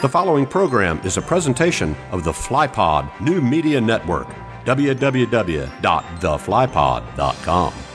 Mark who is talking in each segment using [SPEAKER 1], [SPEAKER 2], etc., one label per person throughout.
[SPEAKER 1] The following program is a presentation of the FlyPod New Media Network, www.theflypod.com.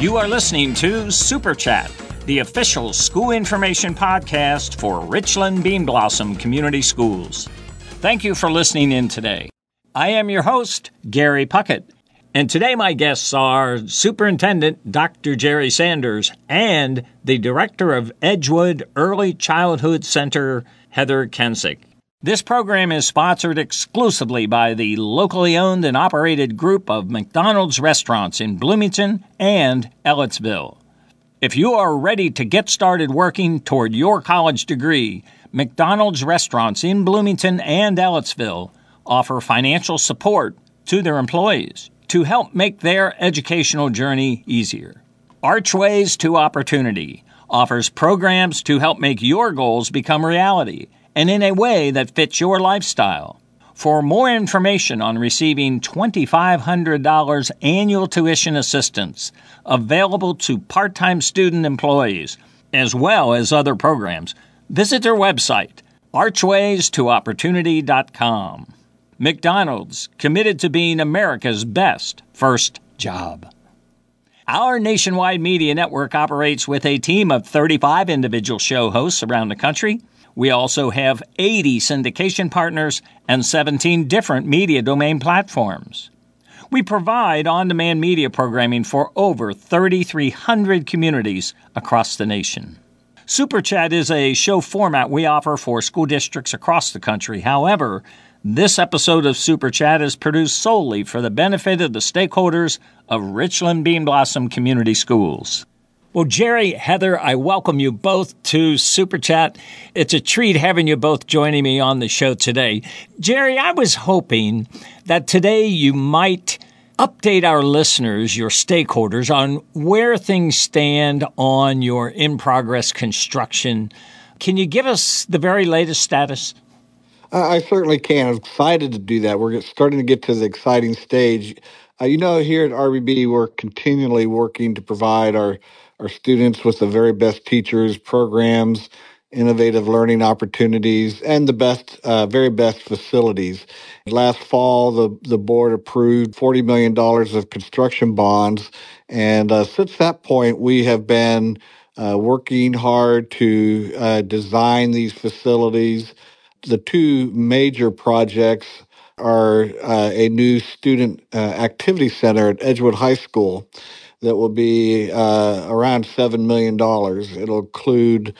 [SPEAKER 2] You are listening to Super Chat, the official school information podcast for Richland Bean Blossom Community Schools. Thank you for listening in today. I am your host, Gary Puckett, and today my guests are Superintendent Dr. Jerry Sanders and the Director of Edgewood Early Childhood Center, Heather Kensek. This program is sponsored exclusively by the locally owned and operated group of McDonald's restaurants in Bloomington and Ellettsville. If you are ready to get started working toward your college degree, McDonald's restaurants in Bloomington and Ellettsville offer financial support to their employees to help make their educational journey easier. Archways to Opportunity offers programs to help make your goals become reality and in a way that fits your lifestyle. For more information on receiving $2,500 annual tuition assistance available to part time student employees, as well as other programs, visit their website, archwaystoopportunity.com. McDonald's, committed to being America's best first job. Our nationwide media network operates with a team of 35 individual show hosts around the country we also have 80 syndication partners and 17 different media domain platforms. We provide on demand media programming for over 3,300 communities across the nation. Super Chat is a show format we offer for school districts across the country. However, this episode of Super Chat is produced solely for the benefit of the stakeholders of Richland Bean Blossom Community Schools. Well, Jerry, Heather, I welcome you both to Super Chat. It's a treat having you both joining me on the show today. Jerry, I was hoping that today you might update our listeners, your stakeholders, on where things stand on your in progress construction. Can you give us the very latest status?
[SPEAKER 3] I certainly can. I'm excited to do that. We're starting to get to the exciting stage. Uh, you know, here at RBB, we're continually working to provide our our students with the very best teachers, programs, innovative learning opportunities, and the best, uh, very best facilities. Last fall, the, the board approved $40 million of construction bonds. And uh, since that point, we have been uh, working hard to uh, design these facilities. The two major projects are uh, a new student uh, activity center at Edgewood High School that will be uh, around $7 million. It'll include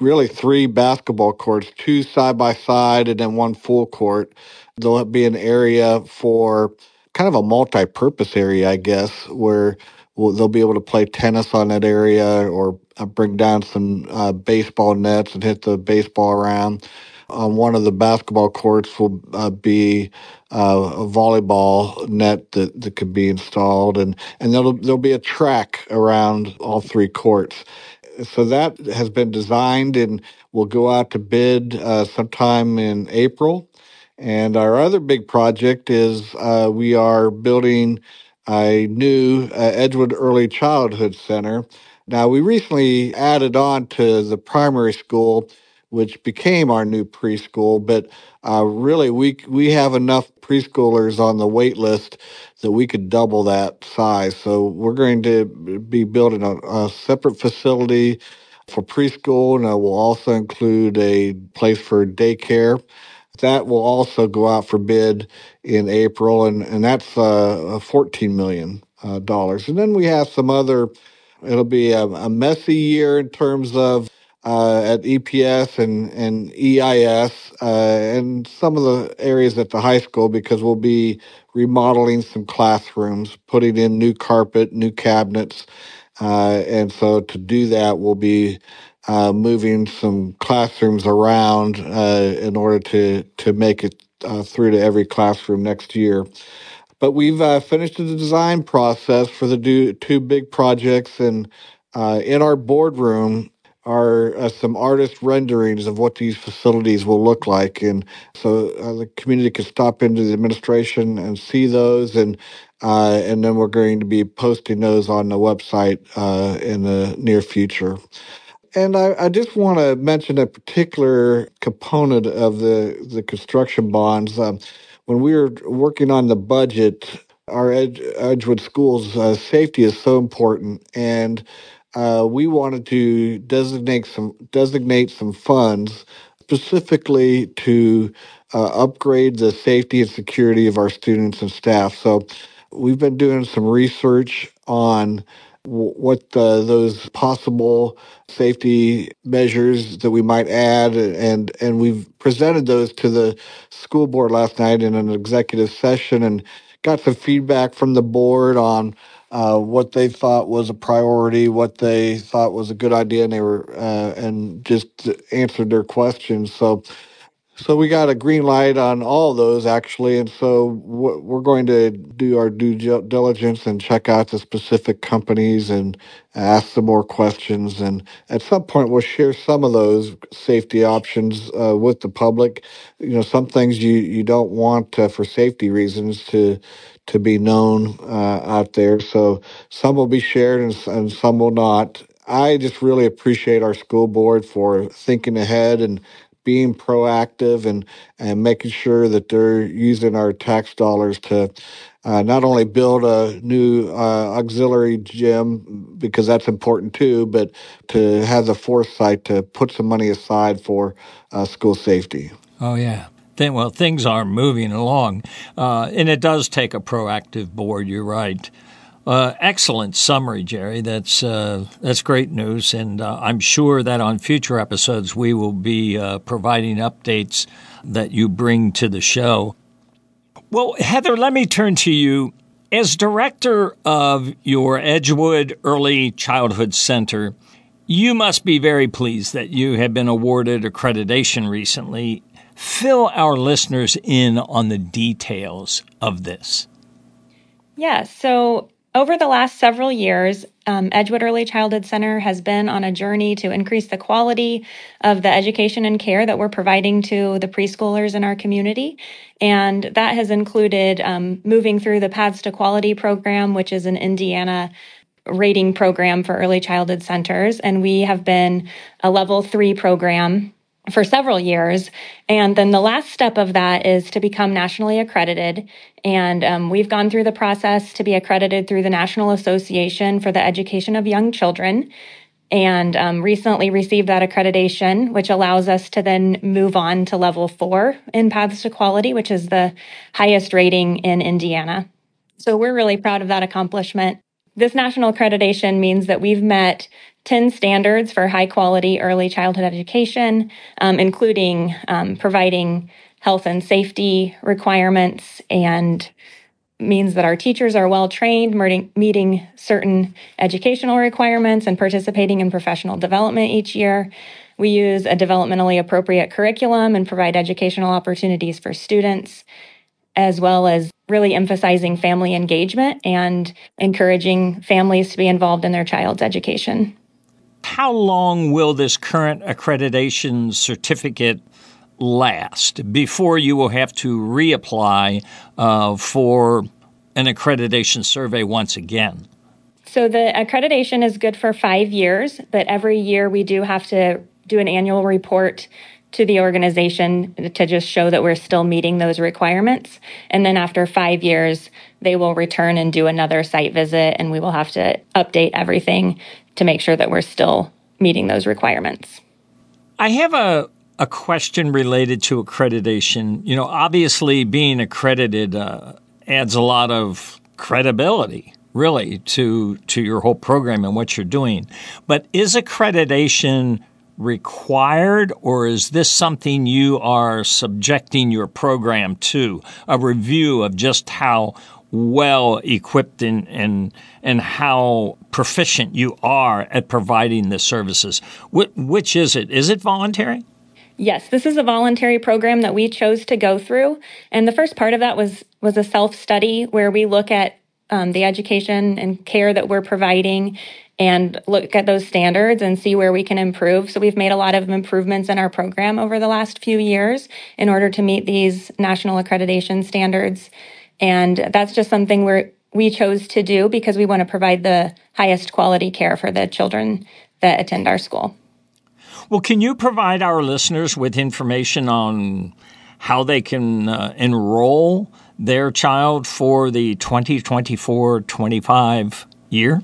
[SPEAKER 3] really three basketball courts, two side by side, and then one full court. There'll be an area for kind of a multi purpose area, I guess, where we'll, they'll be able to play tennis on that area or uh, bring down some uh, baseball nets and hit the baseball around on one of the basketball courts will uh, be uh, a volleyball net that, that could be installed, and and there'll there'll be a track around all three courts. So that has been designed and will go out to bid uh, sometime in April. And our other big project is uh, we are building a new uh, Edgewood Early Childhood Center. Now, we recently added on to the primary school which became our new preschool. But uh, really, we we have enough preschoolers on the wait list that we could double that size. So we're going to be building a, a separate facility for preschool, and it will also include a place for daycare. That will also go out for bid in April, and, and that's uh, $14 million. Uh, and then we have some other, it'll be a, a messy year in terms of uh, at EPS and, and EIS uh, and some of the areas at the high school because we'll be remodeling some classrooms, putting in new carpet, new cabinets. Uh, and so to do that, we'll be uh, moving some classrooms around uh, in order to, to make it uh, through to every classroom next year. But we've finished the design process for the two big projects and in our boardroom are uh, some artist renderings of what these facilities will look like. And so uh, the community can stop into the administration and see those. And uh, and then we're going to be posting those on the website uh, in the near future. And I, I just want to mention a particular component of the, the construction bonds. Um, when we were working on the budget, our Edge, Edgewood Schools uh, safety is so important, and uh, we wanted to designate some designate some funds specifically to uh, upgrade the safety and security of our students and staff. So we've been doing some research on what those possible safety measures that we might add and and we've presented those to the school board last night in an executive session and got some feedback from the board on uh, what they thought was a priority, what they thought was a good idea, and they were uh, and just answered their questions. So so we got a green light on all those actually, and so we're going to do our due diligence and check out the specific companies and ask some more questions. And at some point, we'll share some of those safety options uh, with the public. You know, some things you you don't want uh, for safety reasons to to be known uh, out there. So some will be shared and, and some will not. I just really appreciate our school board for thinking ahead and being proactive and and making sure that they're using our tax dollars to uh, not only build a new uh, auxiliary gym because that's important too, but to have the foresight to put some money aside for uh, school safety.
[SPEAKER 2] Oh yeah. Well, things are moving along, uh, and it does take a proactive board. You're right. Uh, excellent summary, Jerry. That's uh, that's great news, and uh, I'm sure that on future episodes we will be uh, providing updates that you bring to the show. Well, Heather, let me turn to you as director of your Edgewood Early Childhood Center. You must be very pleased that you have been awarded accreditation recently. Fill our listeners in on the details of this.
[SPEAKER 4] Yeah, so over the last several years, um, Edgewood Early Childhood Center has been on a journey to increase the quality of the education and care that we're providing to the preschoolers in our community. And that has included um, moving through the Paths to Quality program, which is an Indiana rating program for early childhood centers. And we have been a level three program for several years. And then the last step of that is to become nationally accredited. And um, we've gone through the process to be accredited through the National Association for the Education of Young Children. And um, recently received that accreditation, which allows us to then move on to level four in Paths to Quality, which is the highest rating in Indiana. So we're really proud of that accomplishment. This national accreditation means that we've met 10 standards for high quality early childhood education, um, including um, providing health and safety requirements and means that our teachers are well trained, meeting certain educational requirements and participating in professional development each year. We use a developmentally appropriate curriculum and provide educational opportunities for students, as well as really emphasizing family engagement and encouraging families to be involved in their child's education.
[SPEAKER 2] How long will this current accreditation certificate last before you will have to reapply uh, for an accreditation survey once again?
[SPEAKER 4] So the accreditation is good for five years, but every year we do have to do an annual report to the organization to just show that we're still meeting those requirements. And then after five years, they will return and do another site visit, and we will have to update everything to make sure that we're still meeting those requirements.
[SPEAKER 2] I have a, a question related to accreditation. You know, obviously, being accredited uh, adds a lot of credibility really to to your whole program and what you're doing. But is accreditation required, or is this something you are subjecting your program to? A review of just how well equipped and, and, and how proficient you are at providing the services. Wh- which is it? Is it voluntary?
[SPEAKER 4] Yes, this is a voluntary program that we chose to go through, and the first part of that was was a self study where we look at um, the education and care that we're providing and look at those standards and see where we can improve. So we've made a lot of improvements in our program over the last few years in order to meet these national accreditation standards. And that's just something where we chose to do because we want to provide the highest quality care for the children that attend our school.
[SPEAKER 2] Well, can you provide our listeners with information on how they can uh, enroll their child for the 2024 25 year?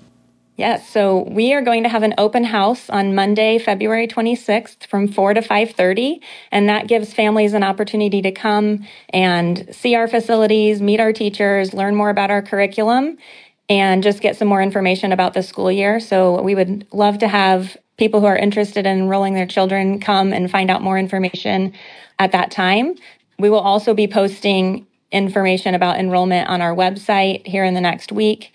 [SPEAKER 4] Yes, so we are going to have an open house on Monday, February 26th from 4 to 5:30, and that gives families an opportunity to come and see our facilities, meet our teachers, learn more about our curriculum, and just get some more information about the school year. So we would love to have people who are interested in enrolling their children come and find out more information at that time. We will also be posting information about enrollment on our website here in the next week.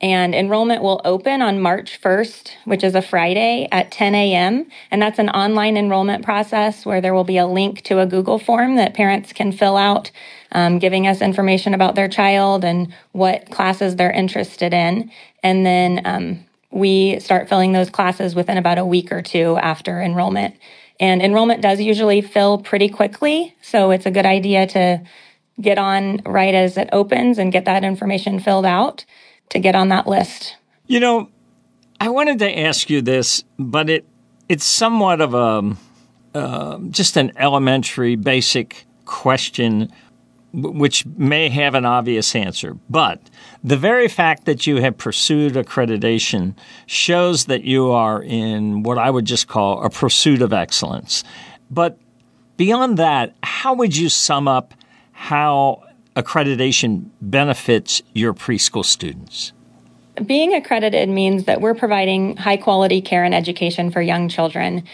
[SPEAKER 4] And enrollment will open on March 1st, which is a Friday at 10 a.m. And that's an online enrollment process where there will be a link to a Google form that parents can fill out, um, giving us information about their child and what classes they're interested in. And then um, we start filling those classes within about a week or two after enrollment. And enrollment does usually fill pretty quickly. So it's a good idea to get on right as it opens and get that information filled out to get on that list.
[SPEAKER 2] You know, I wanted to ask you this, but it it's somewhat of a uh, just an elementary, basic question, which may have an obvious answer. But the very fact that you have pursued accreditation shows that you are in what I would just call a pursuit of excellence. But beyond that, how would you sum up how accreditation benefits your preschool students?
[SPEAKER 4] Being accredited means that we're providing high quality care and education for young children.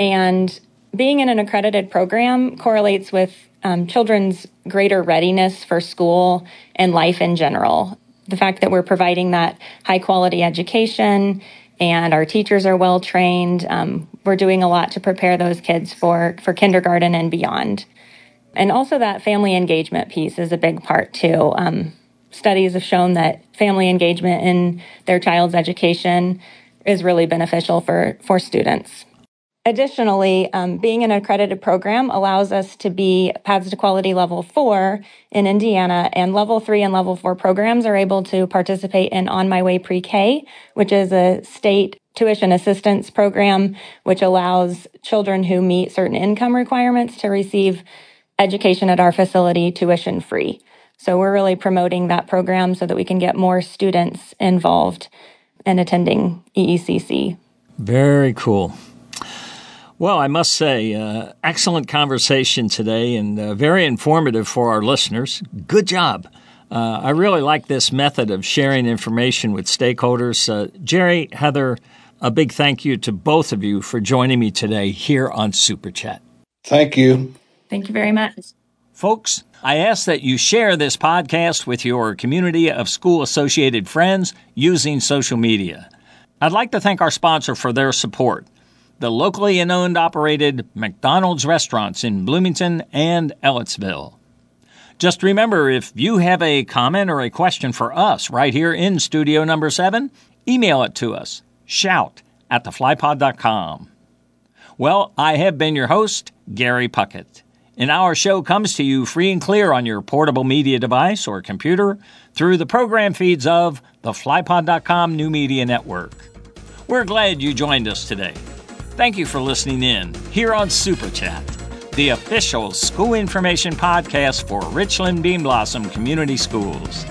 [SPEAKER 4] And being in an accredited program correlates with um, children's greater readiness for school and life in general. The fact that we're providing that high quality education and our teachers are well trained, um, we're doing a lot to prepare those kids for, for kindergarten and beyond. And also, that family engagement piece is a big part too. Um, studies have shown that family engagement in their child's education is really beneficial for, for students. Additionally, um, being an accredited program allows us to be Paths to Quality Level 4 in Indiana, and Level 3 and Level 4 programs are able to participate in On My Way Pre K, which is a state tuition assistance program, which allows children who meet certain income requirements to receive education at our facility tuition free. So we're really promoting that program so that we can get more students involved in attending EECC.
[SPEAKER 2] Very cool. Well, I must say, uh, excellent conversation today and uh, very informative for our listeners. Good job. Uh, I really like this method of sharing information with stakeholders. Uh, Jerry, Heather, a big thank you to both of you for joining me today here on Super Chat.
[SPEAKER 3] Thank you.
[SPEAKER 4] Thank you very much.
[SPEAKER 2] Folks, I ask that you share this podcast with your community of school associated friends using social media. I'd like to thank our sponsor for their support the locally owned operated McDonald's restaurants in Bloomington and Ellettsville. Just remember if you have a comment or a question for us right here in studio number seven, email it to us. Shout at theflypod.com. Well, I have been your host, Gary Puckett and our show comes to you free and clear on your portable media device or computer through the program feeds of the flypod.com new media network. We're glad you joined us today. Thank you for listening in here on Super Chat, the official school information podcast for Richland Bean Blossom Community Schools.